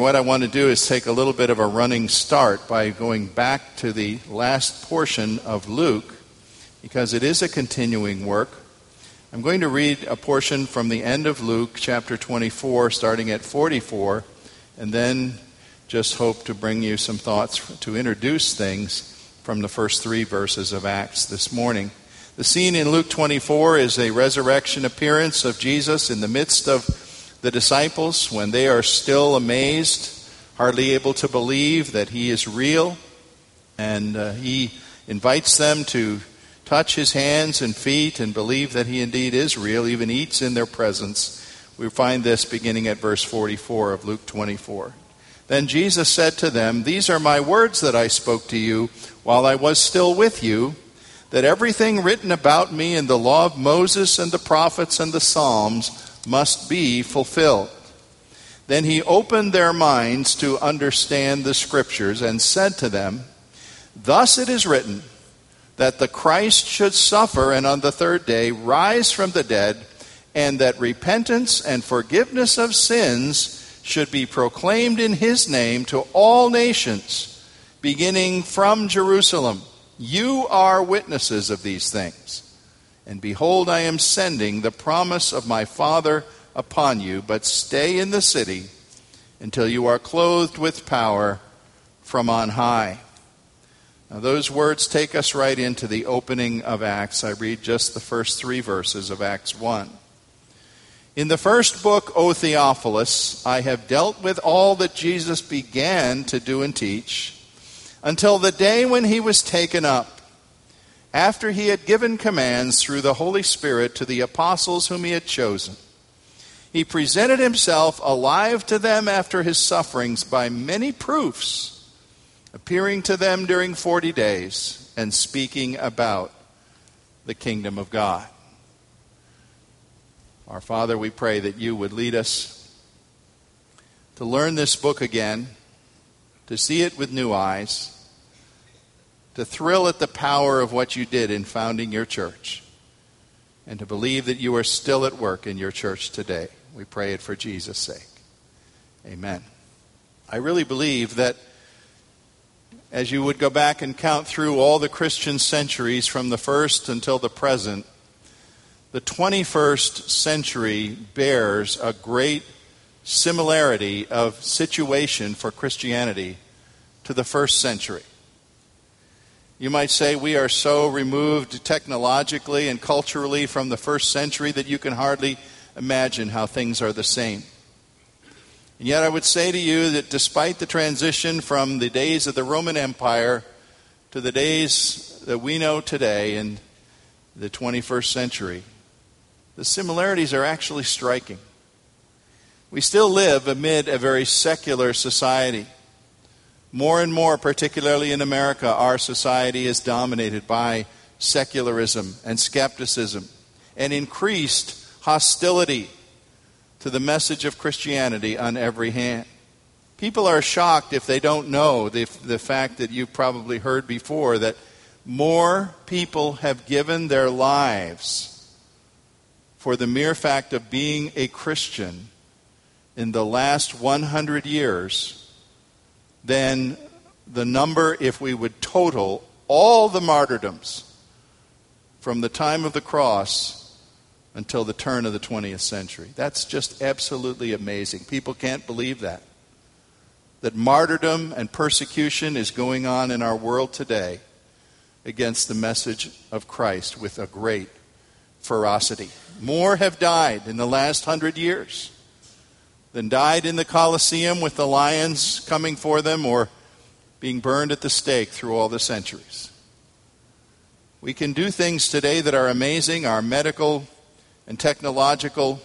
What I want to do is take a little bit of a running start by going back to the last portion of Luke, because it is a continuing work. I'm going to read a portion from the end of Luke, chapter 24, starting at 44, and then just hope to bring you some thoughts to introduce things from the first three verses of Acts this morning. The scene in Luke 24 is a resurrection appearance of Jesus in the midst of the disciples when they are still amazed, hardly able to believe that he is real, and uh, he invites them to touch his hands and feet and believe that he indeed is real, even eats in their presence. We find this beginning at verse 44 of Luke 24. Then Jesus said to them, These are my words that I spoke to you while I was still with you, that everything written about me in the law of Moses and the prophets and the Psalms must be fulfilled. Then he opened their minds to understand the scriptures and said to them, Thus it is written that the Christ should suffer and on the third day rise from the dead, and that repentance and forgiveness of sins should be proclaimed in his name to all nations, beginning from Jerusalem. You are witnesses of these things. And behold, I am sending the promise of my Father upon you, but stay in the city until you are clothed with power from on high. Now, those words take us right into the opening of Acts. I read just the first three verses of Acts 1. In the first book, O Theophilus, I have dealt with all that Jesus began to do and teach until the day when he was taken up after he had given commands through the Holy Spirit to the apostles whom he had chosen. He presented himself alive to them after his sufferings by many proofs, appearing to them during 40 days and speaking about the kingdom of God. Our Father, we pray that you would lead us to learn this book again, to see it with new eyes to thrill at the power of what you did in founding your church, and to believe that you are still at work in your church today. We pray it for Jesus' sake. Amen. I really believe that as you would go back and count through all the Christian centuries from the first until the present, the 21st century bears a great similarity of situation for Christianity to the first century. You might say we are so removed technologically and culturally from the first century that you can hardly imagine how things are the same. And yet, I would say to you that despite the transition from the days of the Roman Empire to the days that we know today in the 21st century, the similarities are actually striking. We still live amid a very secular society. More and more, particularly in America, our society is dominated by secularism and skepticism and increased hostility to the message of Christianity on every hand. People are shocked if they don't know the, the fact that you've probably heard before that more people have given their lives for the mere fact of being a Christian in the last 100 years than the number if we would total all the martyrdoms from the time of the cross until the turn of the 20th century. That's just absolutely amazing. People can't believe that. That martyrdom and persecution is going on in our world today against the message of Christ with a great ferocity. More have died in the last hundred years than died in the Colosseum with the lions coming for them, or being burned at the stake through all the centuries. We can do things today that are amazing, our medical and technological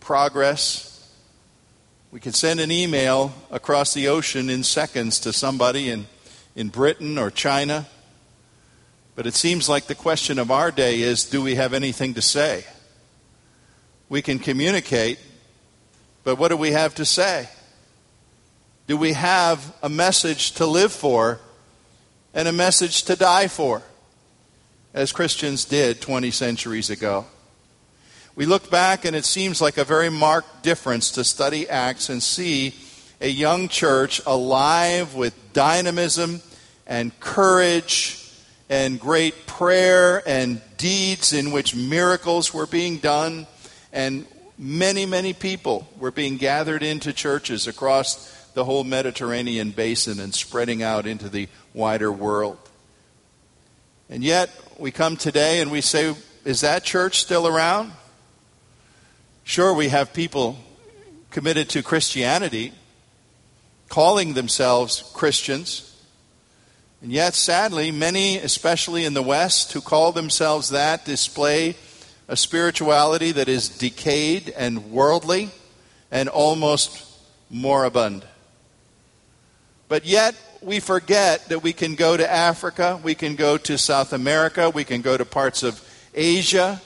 progress. We can send an email across the ocean in seconds to somebody in, in Britain or China. But it seems like the question of our day is do we have anything to say? We can communicate, but what do we have to say? Do we have a message to live for and a message to die for, as Christians did 20 centuries ago? We look back, and it seems like a very marked difference to study Acts and see a young church alive with dynamism and courage and great prayer and deeds in which miracles were being done, and many, many people were being gathered into churches across the whole Mediterranean basin and spreading out into the wider world. And yet, we come today and we say, is that church still around? Sure, we have people committed to Christianity, calling themselves Christians. And yet, sadly, many, especially in the West, who call themselves that, display a spirituality that is decayed and worldly and almost moribund. But yet, we forget that we can go to Africa, we can go to South America, we can go to parts of Asia,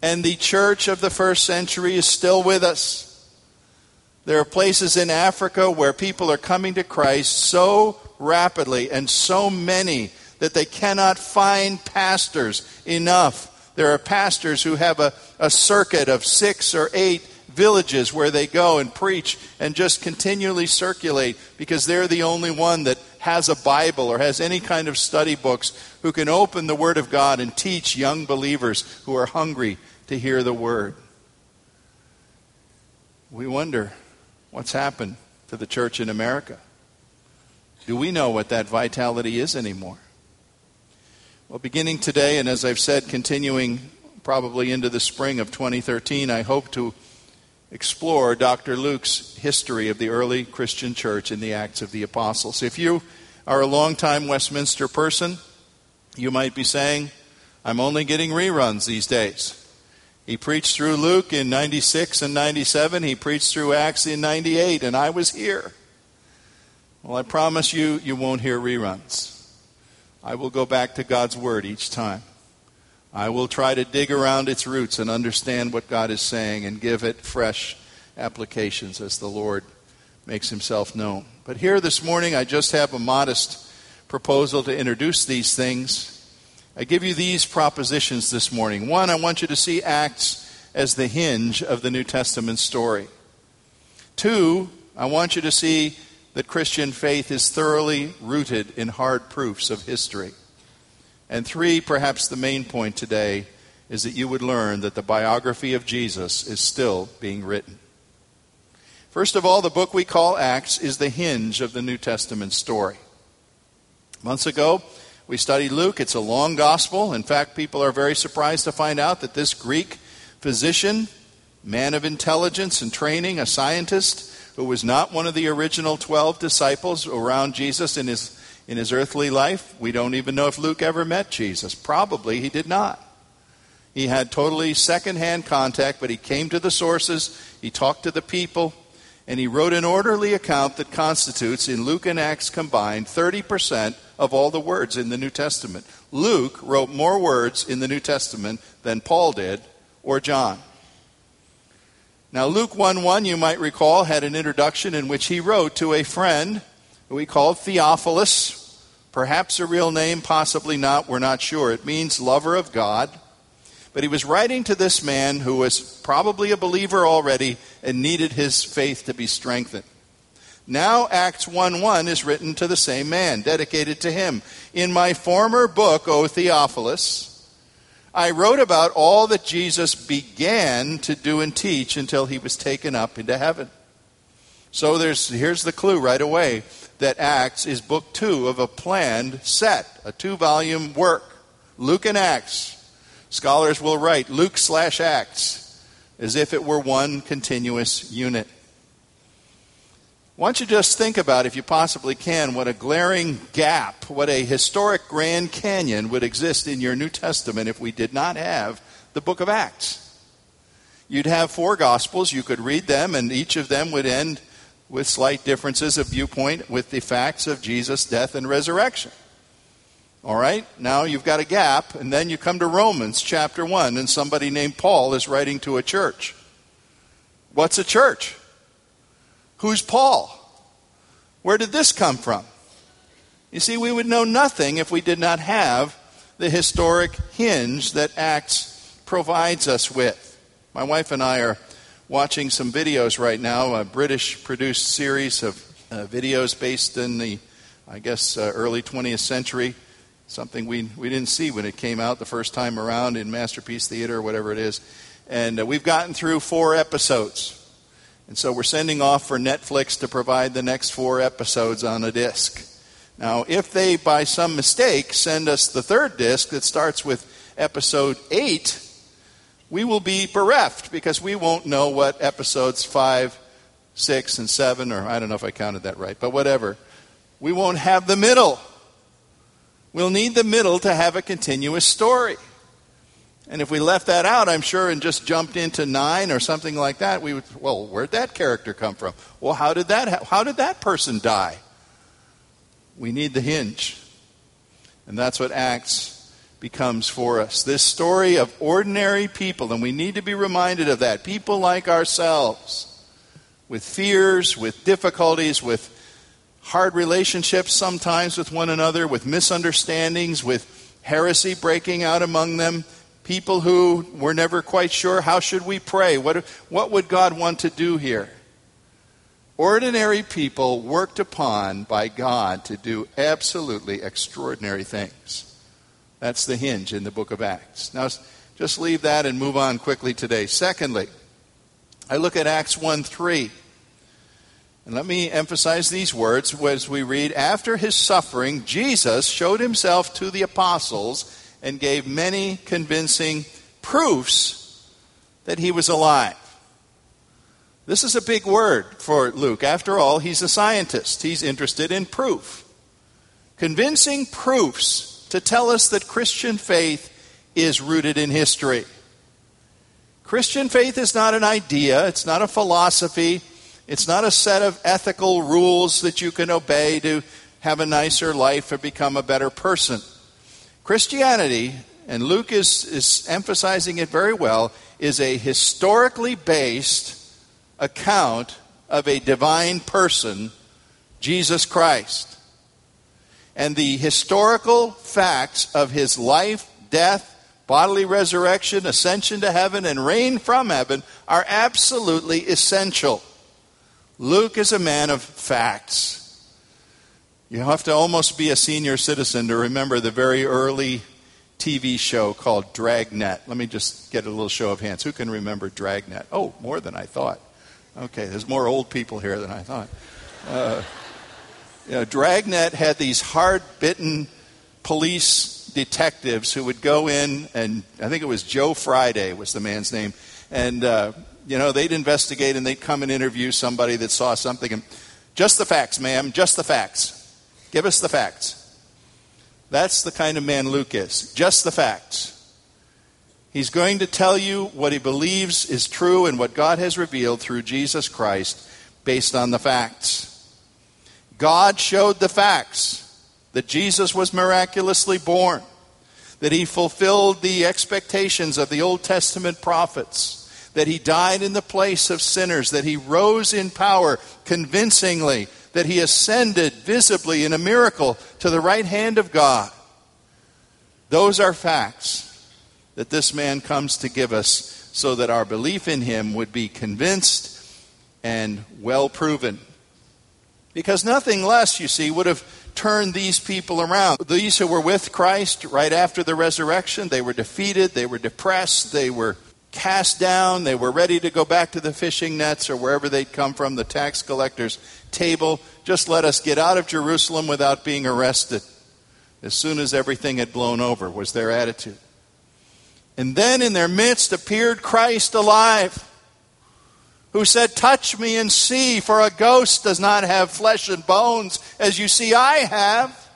and the church of the first century is still with us. There are places in Africa where people are coming to Christ so rapidly and so many that they cannot find pastors enough. There are pastors who have a, a circuit of six or eight villages where they go and preach and just continually circulate because they're the only one that has a Bible or has any kind of study books who can open the Word of God and teach young believers who are hungry to hear the Word. We wonder what's happened to the church in America. Do we know what that vitality is anymore? Well, beginning today, and as I've said, continuing probably into the spring of 2013, I hope to explore Dr. Luke's history of the early Christian church in the Acts of the Apostles. If you are a long-time Westminster person, you might be saying, I'm only getting reruns these days. He preached through Luke in 96 and 97. He preached through Acts in 98, and I was here. Well, I promise you, you won't hear reruns. I will go back to God's Word each time. I will try to dig around its roots and understand what God is saying and give it fresh applications as the Lord makes himself known. But here this morning, I just have a modest proposal to introduce these things. I give you these propositions this morning. One, I want you to see Acts as the hinge of the New Testament story. Two, I want you to see that Christian faith is thoroughly rooted in hard proofs of history. And three, perhaps the main point today, is that you would learn that the biography of Jesus is still being written. First of all, the book we call Acts is the hinge of the New Testament story. Months ago, we studied Luke. It's a long gospel. In fact, people are very surprised to find out that this Greek physician, man of intelligence and training, a scientist, who was not one of the original 12 disciples around Jesus in his, in his earthly life. We don't even know if Luke ever met Jesus. Probably he did not. He had totally secondhand contact, but he came to the sources, he talked to the people, and he wrote an orderly account that constitutes, in Luke and Acts combined, 30% of all the words in the New Testament. Luke wrote more words in the New Testament than Paul did or John. Now, Luke 1 1, you might recall, had an introduction in which he wrote to a friend who he called Theophilus. Perhaps a real name, possibly not, we're not sure. It means lover of God. But he was writing to this man who was probably a believer already and needed his faith to be strengthened. Now, Acts 1 1 is written to the same man, dedicated to him. In my former book, O Theophilus, I wrote about all that Jesus began to do and teach until he was taken up into heaven. So there's, here's the clue right away that Acts is book two of a planned set, a two volume work. Luke and Acts. Scholars will write Luke slash Acts as if it were one continuous unit. Why don't you just think about, if you possibly can, what a glaring gap, what a historic Grand Canyon would exist in your New Testament if we did not have the book of Acts. You'd have four Gospels, you could read them, and each of them would end with slight differences of viewpoint with the facts of Jesus' death and resurrection. All right, now you've got a gap, and then you come to Romans chapter 1, and somebody named Paul is writing to a church. What's a church? Who's Paul? Where did this come from? You see, we would know nothing if we did not have the historic hinge that Acts provides us with. My wife and I are watching some videos right now, a British produced series of uh, videos based in the, I guess, uh, early 20th century. Something we, we didn't see when it came out the first time around in Masterpiece Theater or whatever it is. And uh, we've gotten through four episodes. And so we're sending off for Netflix to provide the next four episodes on a disc. Now, if they, by some mistake, send us the third disc that starts with episode 8, we will be bereft because we won't know what episodes 5, 6, and 7, or I don't know if I counted that right, but whatever. We won't have the middle. We'll need the middle to have a continuous story. And if we left that out, I'm sure, and just jumped into nine or something like that, we would, well, where'd that character come from? Well, how did that, how did that person die? We need the hinge. And that's what Acts becomes for us. This story of ordinary people, and we need to be reminded of that. People like ourselves, with fears, with difficulties, with hard relationships sometimes with one another, with misunderstandings, with heresy breaking out among them people who were never quite sure how should we pray? What, what would god want to do here? Ordinary people worked upon by god to do absolutely extraordinary things. That's the hinge in the book of acts. Now just leave that and move on quickly today. Secondly i look at acts 1 3 and let me emphasize these words as we read. After his suffering jesus showed himself to the apostles and gave many convincing proofs that he was alive. This is a big word for Luke. After all, he's a scientist, he's interested in proof. Convincing proofs to tell us that Christian faith is rooted in history. Christian faith is not an idea, it's not a philosophy, it's not a set of ethical rules that you can obey to have a nicer life or become a better person. Christianity, and Luke is, is emphasizing it very well, is a historically based account of a divine person, Jesus Christ. And the historical facts of his life, death, bodily resurrection, ascension to heaven, and reign from heaven are absolutely essential. Luke is a man of facts. You have to almost be a senior citizen to remember the very early TV show called Dragnet. Let me just get a little show of hands. Who can remember Dragnet? Oh, more than I thought. Okay, there's more old people here than I thought. Uh, you know, Dragnet had these hard bitten police detectives who would go in, and I think it was Joe Friday was the man's name, and uh, you know they'd investigate and they'd come and interview somebody that saw something and just the facts, ma'am, just the facts. Give us the facts. That's the kind of man Luke is. Just the facts. He's going to tell you what he believes is true and what God has revealed through Jesus Christ based on the facts. God showed the facts that Jesus was miraculously born, that he fulfilled the expectations of the Old Testament prophets, that he died in the place of sinners, that he rose in power convincingly that he ascended visibly in a miracle to the right hand of God. Those are facts that this man comes to give us so that our belief in him would be convinced and well proven. Because nothing less, you see, would have turned these people around. These who were with Christ right after the resurrection, they were defeated, they were depressed, they were cast down. They were ready to go back to the fishing nets or wherever they'd come from, the tax collector's table. Just let us get out of Jerusalem without being arrested. As soon as everything had blown over, was their attitude. And then in their midst appeared Christ alive, who said, Touch me and see, for a ghost does not have flesh and bones, as you see I have.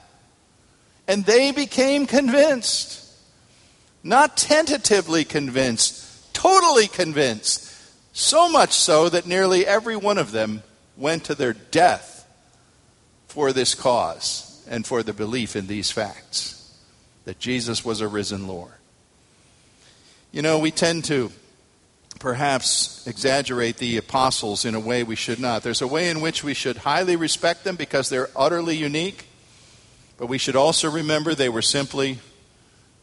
And they became convinced. Not tentatively convinced, totally convinced. So much so that nearly every one of them went to their death for this cause and for the belief in these facts that Jesus was a risen Lord. You know, we tend to perhaps exaggerate the apostles in a way we should not. There's a way in which we should highly respect them because they're utterly unique, but we should also remember they were simply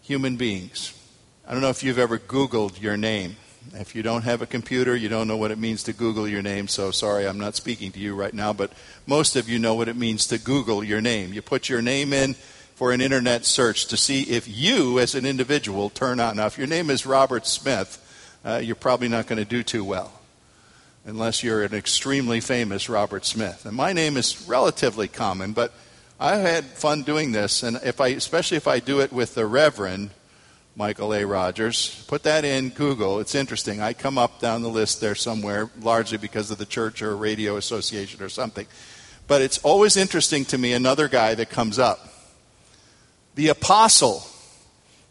human beings. I don't know if you've ever Googled your name. If you don't have a computer, you don't know what it means to Google your name, so sorry, I'm not speaking to you right now, but most of you know what it means to Google your name. You put your name in for an internet search to see if you, as an individual, turn out. Now, if your name is Robert Smith, uh, you're probably not going to do too well unless you're an extremely famous Robert Smith. And my name is relatively common, but I've had fun doing this, and if I, especially if I do it with the Reverend Michael A. Rogers. Put that in Google. It's interesting. I come up down the list there somewhere, largely because of the church or radio association or something. But it's always interesting to me another guy that comes up. The Apostle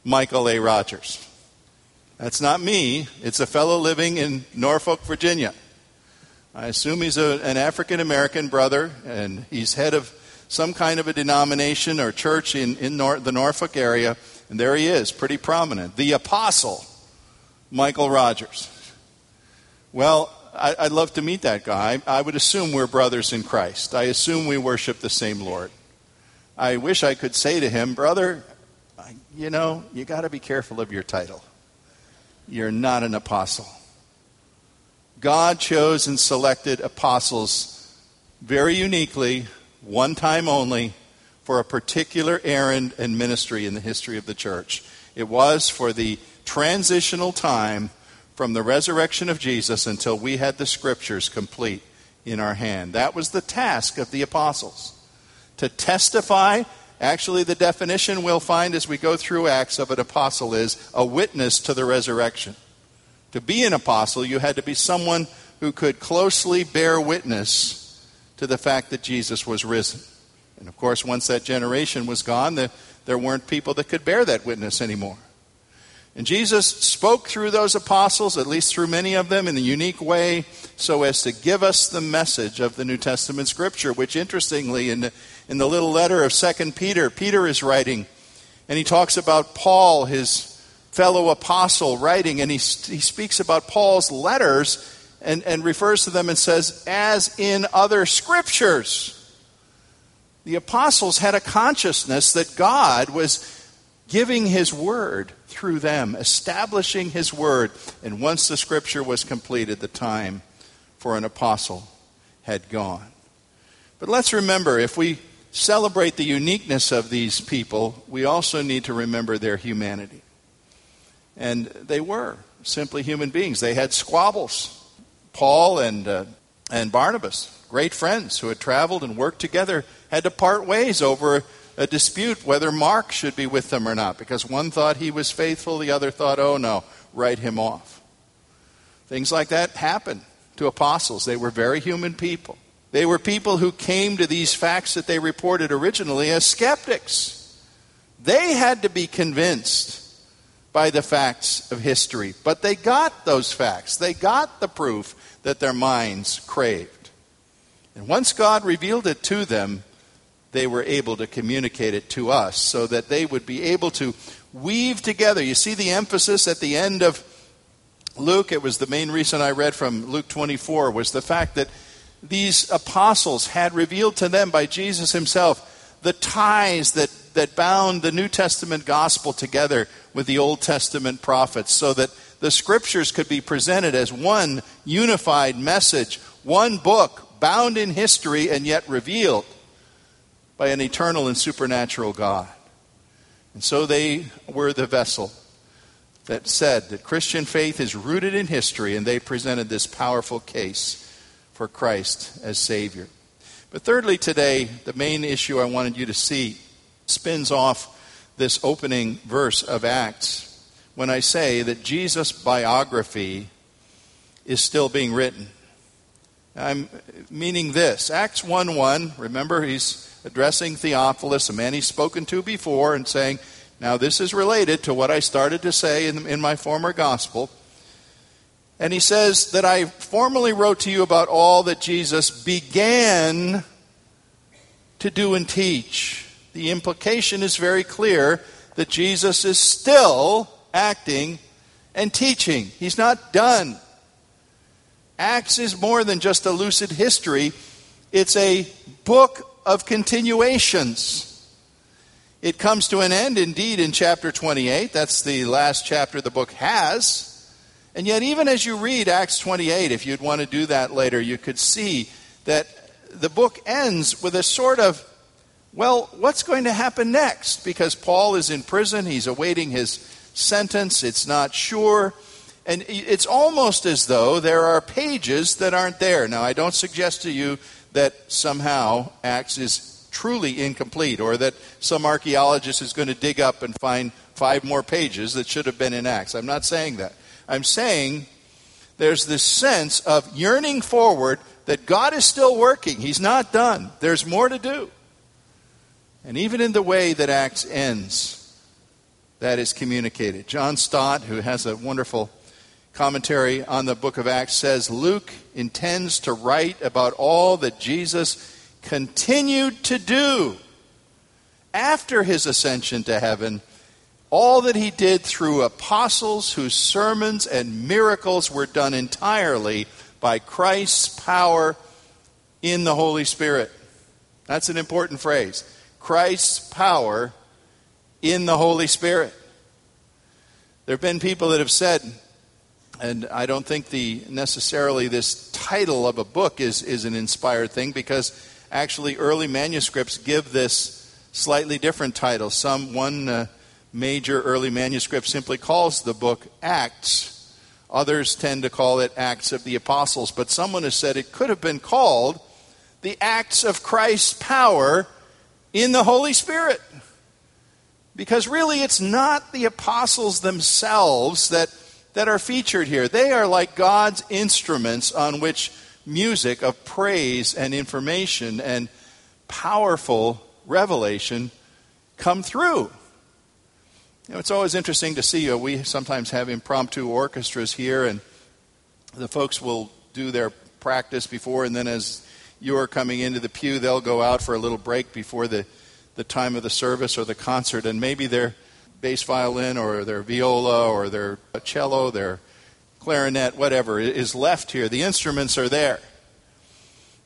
Michael A. Rogers. That's not me, it's a fellow living in Norfolk, Virginia. I assume he's a, an African American brother, and he's head of some kind of a denomination or church in, in Nor- the Norfolk area and there he is, pretty prominent. The apostle, Michael Rogers. Well, I, would love to meet that guy. I would assume we're brothers in Christ. I assume we worship the same Lord. I wish I could say to him, brother, you know, you got to be careful of your title. You're not an apostle. God chose and selected apostles very uniquely, one time only, for a particular errand and ministry in the history of the church. It was for the transitional time from the resurrection of Jesus until we had the scriptures complete in our hand. That was the task of the apostles. To testify, actually, the definition we'll find as we go through Acts of an apostle is a witness to the resurrection. To be an apostle, you had to be someone who could closely bear witness to the fact that Jesus was risen. And of course, once that generation was gone, the, there weren't people that could bear that witness anymore. And Jesus spoke through those apostles, at least through many of them, in a unique way, so as to give us the message of the New Testament Scripture, which, interestingly, in the, in the little letter of 2 Peter, Peter is writing, and he talks about Paul, his fellow apostle, writing, and he, he speaks about Paul's letters and, and refers to them and says, as in other scriptures the apostles had a consciousness that God was giving his word through them, establishing his word. And once the scripture was completed, the time for an apostle had gone. But let's remember if we celebrate the uniqueness of these people, we also need to remember their humanity. And they were simply human beings. They had squabbles. Paul and, uh, and Barnabas, great friends who had traveled and worked together had to part ways over a dispute whether Mark should be with them or not, because one thought he was faithful, the other thought, oh no, write him off. Things like that happened to apostles. They were very human people. They were people who came to these facts that they reported originally as skeptics. They had to be convinced by the facts of history, but they got those facts. They got the proof that their minds craved. And once God revealed it to them, they were able to communicate it to us so that they would be able to weave together. You see the emphasis at the end of Luke, it was the main reason I read from Luke 24, was the fact that these apostles had revealed to them by Jesus himself the ties that, that bound the New Testament gospel together with the Old Testament prophets so that the scriptures could be presented as one unified message, one book bound in history and yet revealed by an eternal and supernatural God. And so they were the vessel that said that Christian faith is rooted in history, and they presented this powerful case for Christ as Savior. But thirdly, today, the main issue I wanted you to see spins off this opening verse of Acts when I say that Jesus' biography is still being written. I'm meaning this. Acts 1 1, remember, he's addressing Theophilus, a man he's spoken to before, and saying, Now this is related to what I started to say in, in my former gospel. And he says that I formally wrote to you about all that Jesus began to do and teach. The implication is very clear that Jesus is still acting and teaching. He's not done. Acts is more than just a lucid history, it's a book of continuations. It comes to an end, indeed, in chapter 28. That's the last chapter the book has. And yet, even as you read Acts 28, if you'd want to do that later, you could see that the book ends with a sort of, well, what's going to happen next? Because Paul is in prison, he's awaiting his sentence, it's not sure. And it's almost as though there are pages that aren't there. Now, I don't suggest to you that somehow Acts is truly incomplete or that some archaeologist is going to dig up and find five more pages that should have been in Acts. I'm not saying that. I'm saying there's this sense of yearning forward that God is still working. He's not done. There's more to do. And even in the way that Acts ends, that is communicated. John Stott, who has a wonderful commentary on the book of Acts says Luke intends to write about all that Jesus continued to do after his ascension to heaven, all that he did through apostles whose sermons and miracles were done entirely by Christ's power in the Holy Spirit. That's an important phrase. Christ's power in the Holy Spirit. There have been people that have said, and I don't think the necessarily this title of a book is, is an inspired thing because actually early manuscripts give this slightly different title. Some one uh, major early manuscript simply calls the book Acts. Others tend to call it Acts of the Apostles, but someone has said it could have been called the Acts of Christ's power in the Holy Spirit. Because really, it's not the apostles themselves that that are featured here. They are like God's instruments on which music of praise and information and powerful revelation come through. You know, it's always interesting to see. Uh, we sometimes have impromptu orchestras here, and the folks will do their practice before, and then as you're coming into the pew, they'll go out for a little break before the, the time of the service or the concert, and maybe they're bass violin or their viola or their cello, their clarinet, whatever is left here. The instruments are there.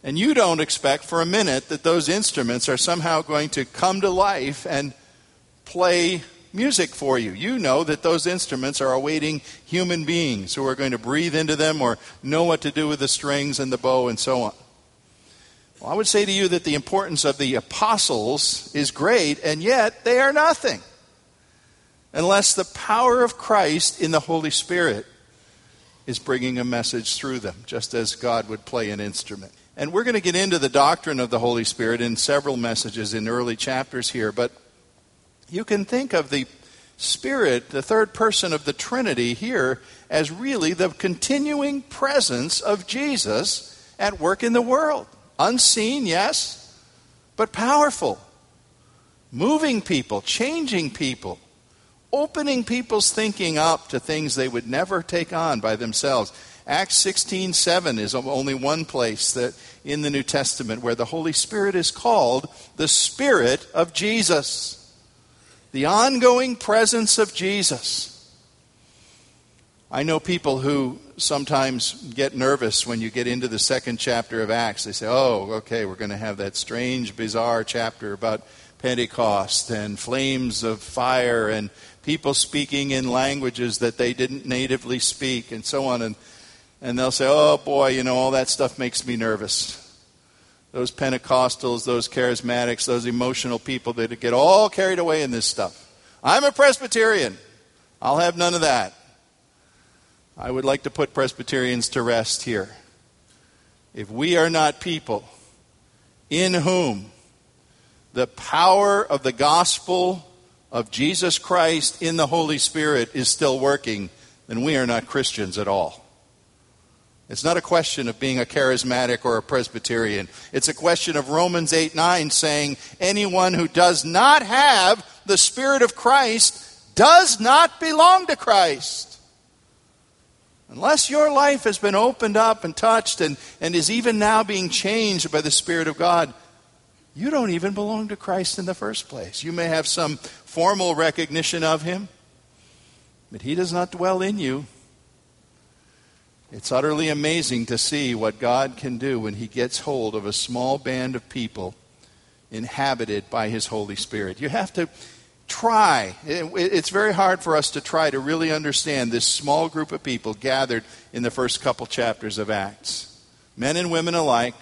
And you don't expect for a minute that those instruments are somehow going to come to life and play music for you. You know that those instruments are awaiting human beings who are going to breathe into them or know what to do with the strings and the bow and so on. Well, I would say to you that the importance of the apostles is great, and yet they are nothing unless the power of Christ in the Holy Spirit is bringing a message through them, just as God would play an instrument. And we're going to get into the doctrine of the Holy Spirit in several messages in early chapters here, but you can think of the Spirit, the third person of the Trinity, here as really the continuing presence of Jesus at work in the world. Unseen, yes, but powerful. Moving people, changing people opening people's thinking up to things they would never take on by themselves. Acts 16:7 is only one place that in the New Testament where the Holy Spirit is called the Spirit of Jesus. The ongoing presence of Jesus. I know people who sometimes get nervous when you get into the second chapter of Acts. They say, "Oh, okay, we're going to have that strange bizarre chapter about Pentecost and flames of fire and people speaking in languages that they didn't natively speak and so on. And, and they'll say, oh boy, you know, all that stuff makes me nervous. Those Pentecostals, those charismatics, those emotional people that get all carried away in this stuff. I'm a Presbyterian. I'll have none of that. I would like to put Presbyterians to rest here. If we are not people in whom the power of the gospel of Jesus Christ in the Holy Spirit is still working, then we are not Christians at all. It's not a question of being a charismatic or a Presbyterian. It's a question of Romans 8 9 saying, anyone who does not have the Spirit of Christ does not belong to Christ. Unless your life has been opened up and touched and, and is even now being changed by the Spirit of God, you don't even belong to Christ in the first place. You may have some formal recognition of Him, but He does not dwell in you. It's utterly amazing to see what God can do when He gets hold of a small band of people inhabited by His Holy Spirit. You have to try. It's very hard for us to try to really understand this small group of people gathered in the first couple chapters of Acts. Men and women alike.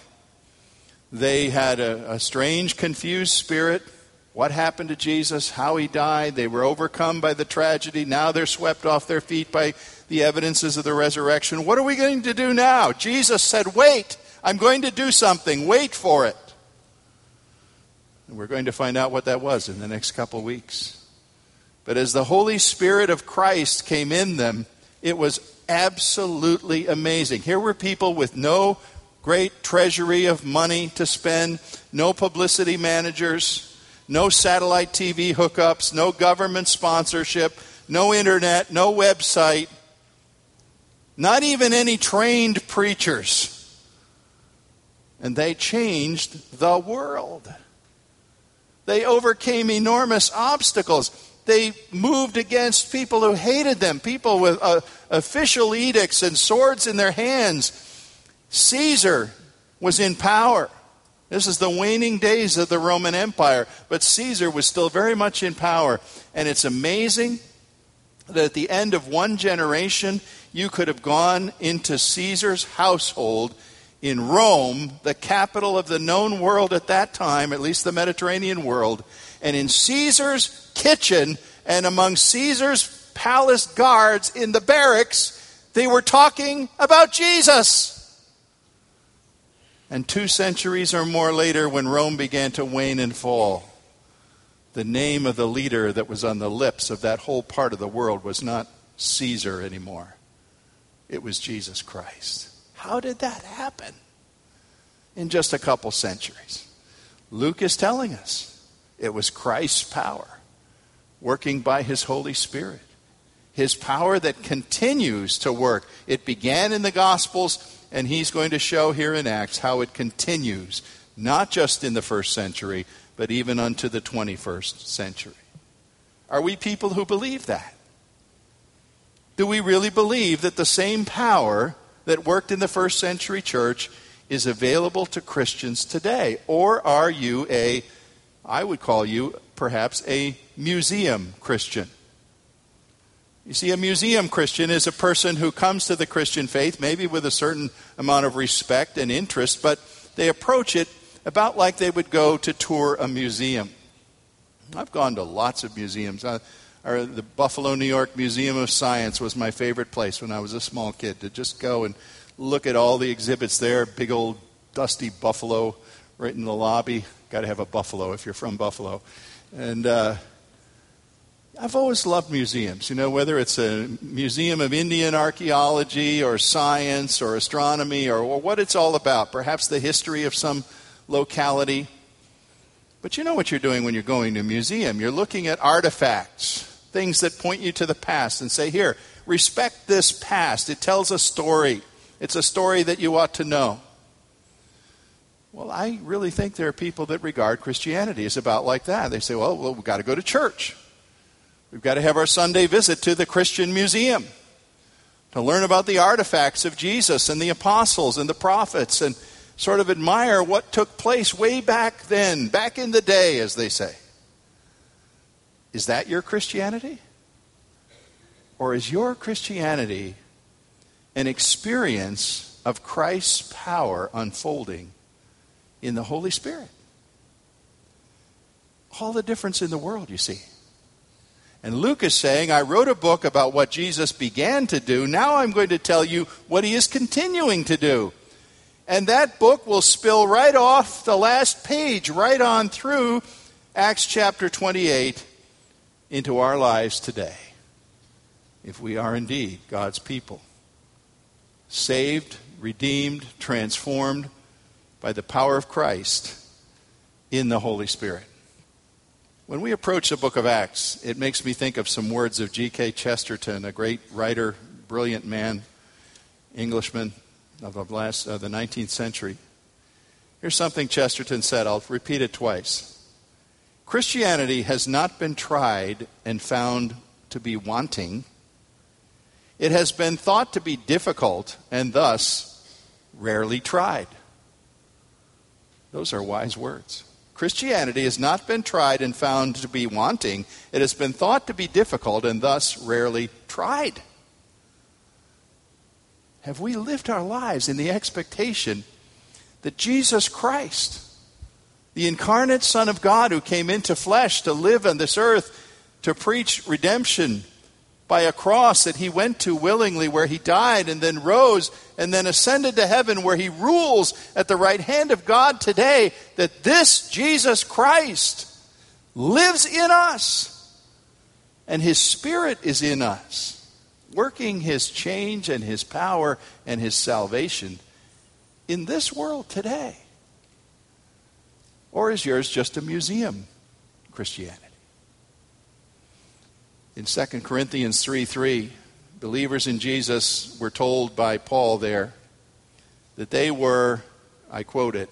They had a, a strange, confused spirit what happened to Jesus, how he died. They were overcome by the tragedy. Now they're swept off their feet by the evidences of the resurrection. What are we going to do now? Jesus said, Wait, I'm going to do something. Wait for it. And we're going to find out what that was in the next couple weeks. But as the Holy Spirit of Christ came in them, it was absolutely amazing. Here were people with no great treasury of money to spend, no publicity managers no satellite TV hookups, no government sponsorship, no internet, no website, not even any trained preachers. And they changed the world. They overcame enormous obstacles. They moved against people who hated them, people with uh, official edicts and swords in their hands. Caesar was in power. This is the waning days of the Roman Empire, but Caesar was still very much in power. And it's amazing that at the end of one generation, you could have gone into Caesar's household in Rome, the capital of the known world at that time, at least the Mediterranean world, and in Caesar's kitchen and among Caesar's palace guards in the barracks, they were talking about Jesus. And two centuries or more later, when Rome began to wane and fall, the name of the leader that was on the lips of that whole part of the world was not Caesar anymore. It was Jesus Christ. How did that happen? In just a couple centuries. Luke is telling us it was Christ's power working by his Holy Spirit. His power that continues to work. It began in the Gospels and he's going to show here in Acts how it continues, not just in the first century, but even unto the 21st century. Are we people who believe that? Do we really believe that the same power that worked in the first century church is available to Christians today? Or are you a, I would call you perhaps a museum Christian? You see, a museum Christian is a person who comes to the Christian faith maybe with a certain amount of respect and interest, but they approach it about like they would go to tour a museum. I've gone to lots of museums. Uh, the Buffalo, New York Museum of Science was my favorite place when I was a small kid to just go and look at all the exhibits there. Big old dusty buffalo right in the lobby. Got to have a buffalo if you're from Buffalo. And uh, I've always loved museums, you know, whether it's a museum of Indian archaeology or science or astronomy or, or, what it's all about, perhaps the history of some locality. But you know what you're doing when you're going to a museum. You're looking at artifacts, things that point you to the past, and say, here, respect this past. It tells a story, it's a story that you ought to know. Well, I really think there are people that regard Christianity as about like that. They say, well, well we've got to go to church. We've got to have our Sunday visit to the Christian Museum to learn about the artifacts of Jesus and the apostles and the prophets and sort of admire what took place way back then, back in the day, as they say. Is that your Christianity? Or is your Christianity an experience of Christ's power unfolding in the Holy Spirit? All the difference in the world, you see. And Luke is saying, I wrote a book about what Jesus began to do. Now I'm going to tell you what he is continuing to do. And that book will spill right off the last page, right on through Acts chapter 28 into our lives today. If we are indeed God's people, saved redeemed, transformed by the power of Christ in the Holy Spirit. When we approach the book of Acts, it makes me think of some words of G.K. Chesterton, a great writer, brilliant man, Englishman of the, last, uh, the 19th century. Here's something Chesterton said. I'll repeat it twice. Christianity has not been tried and found to be wanting. It has been thought to be difficult and thus rarely tried. Those are wise words. Christianity has not been tried and found to be wanting. It has been thought to be difficult and thus rarely tried. Have we lived our lives in the expectation that Jesus Christ, the incarnate Son of God who came into flesh to live on this earth, to preach redemption by a cross that he went to willingly, where he died and then rose and then ascended to heaven, where he rules at the right hand of God today, that this Jesus Christ lives in us and his spirit is in us, working his change and his power and his salvation in this world today. Or is yours just a museum Christianity? In 2 Corinthians 3 3, believers in Jesus were told by Paul there that they were, I quote it,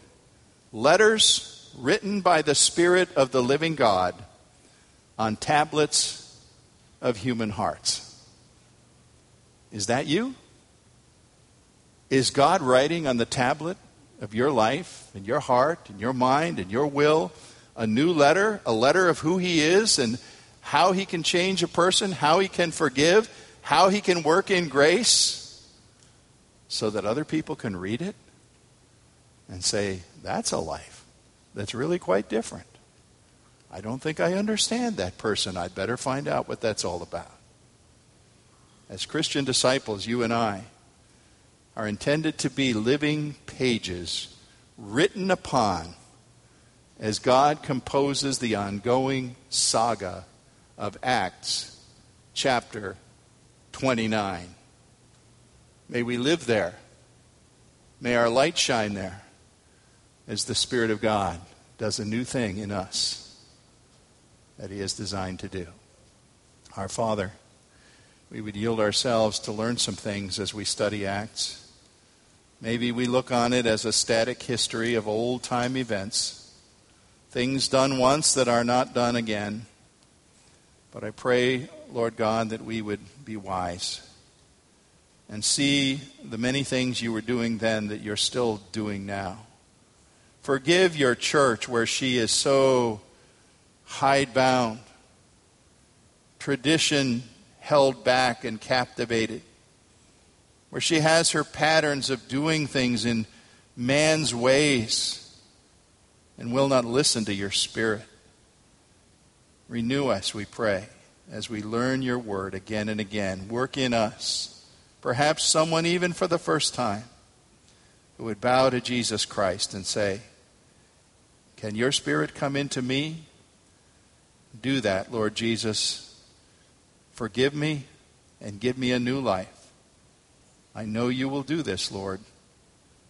letters written by the Spirit of the living God on tablets of human hearts. Is that you? Is God writing on the tablet of your life and your heart and your mind and your will a new letter, a letter of who He is and how he can change a person, how he can forgive, how he can work in grace so that other people can read it and say, that's a life that's really quite different. I don't think I understand that person. I'd better find out what that's all about. As Christian disciples, you and I are intended to be living pages written upon as God composes the ongoing saga of Acts chapter 29. May we live there. May our light shine there as the Spirit of God does a new thing in us that He is designed to do. Our Father, we would yield ourselves to learn some things as we study Acts. Maybe we look on it as a static history of old time events, things done once that are not done again. But I pray, Lord God, that we would be wise and see the many things you were doing then that you're still doing now. Forgive your church where she is so hidebound, tradition held back and captivated, where she has her patterns of doing things in man's ways and will not listen to your spirit. Renew us, we pray, as we learn your word again and again. Work in us. Perhaps someone, even for the first time, who would bow to Jesus Christ and say, Can your spirit come into me? Do that, Lord Jesus. Forgive me and give me a new life. I know you will do this, Lord,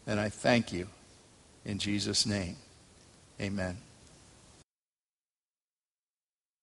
and I thank you. In Jesus' name, amen.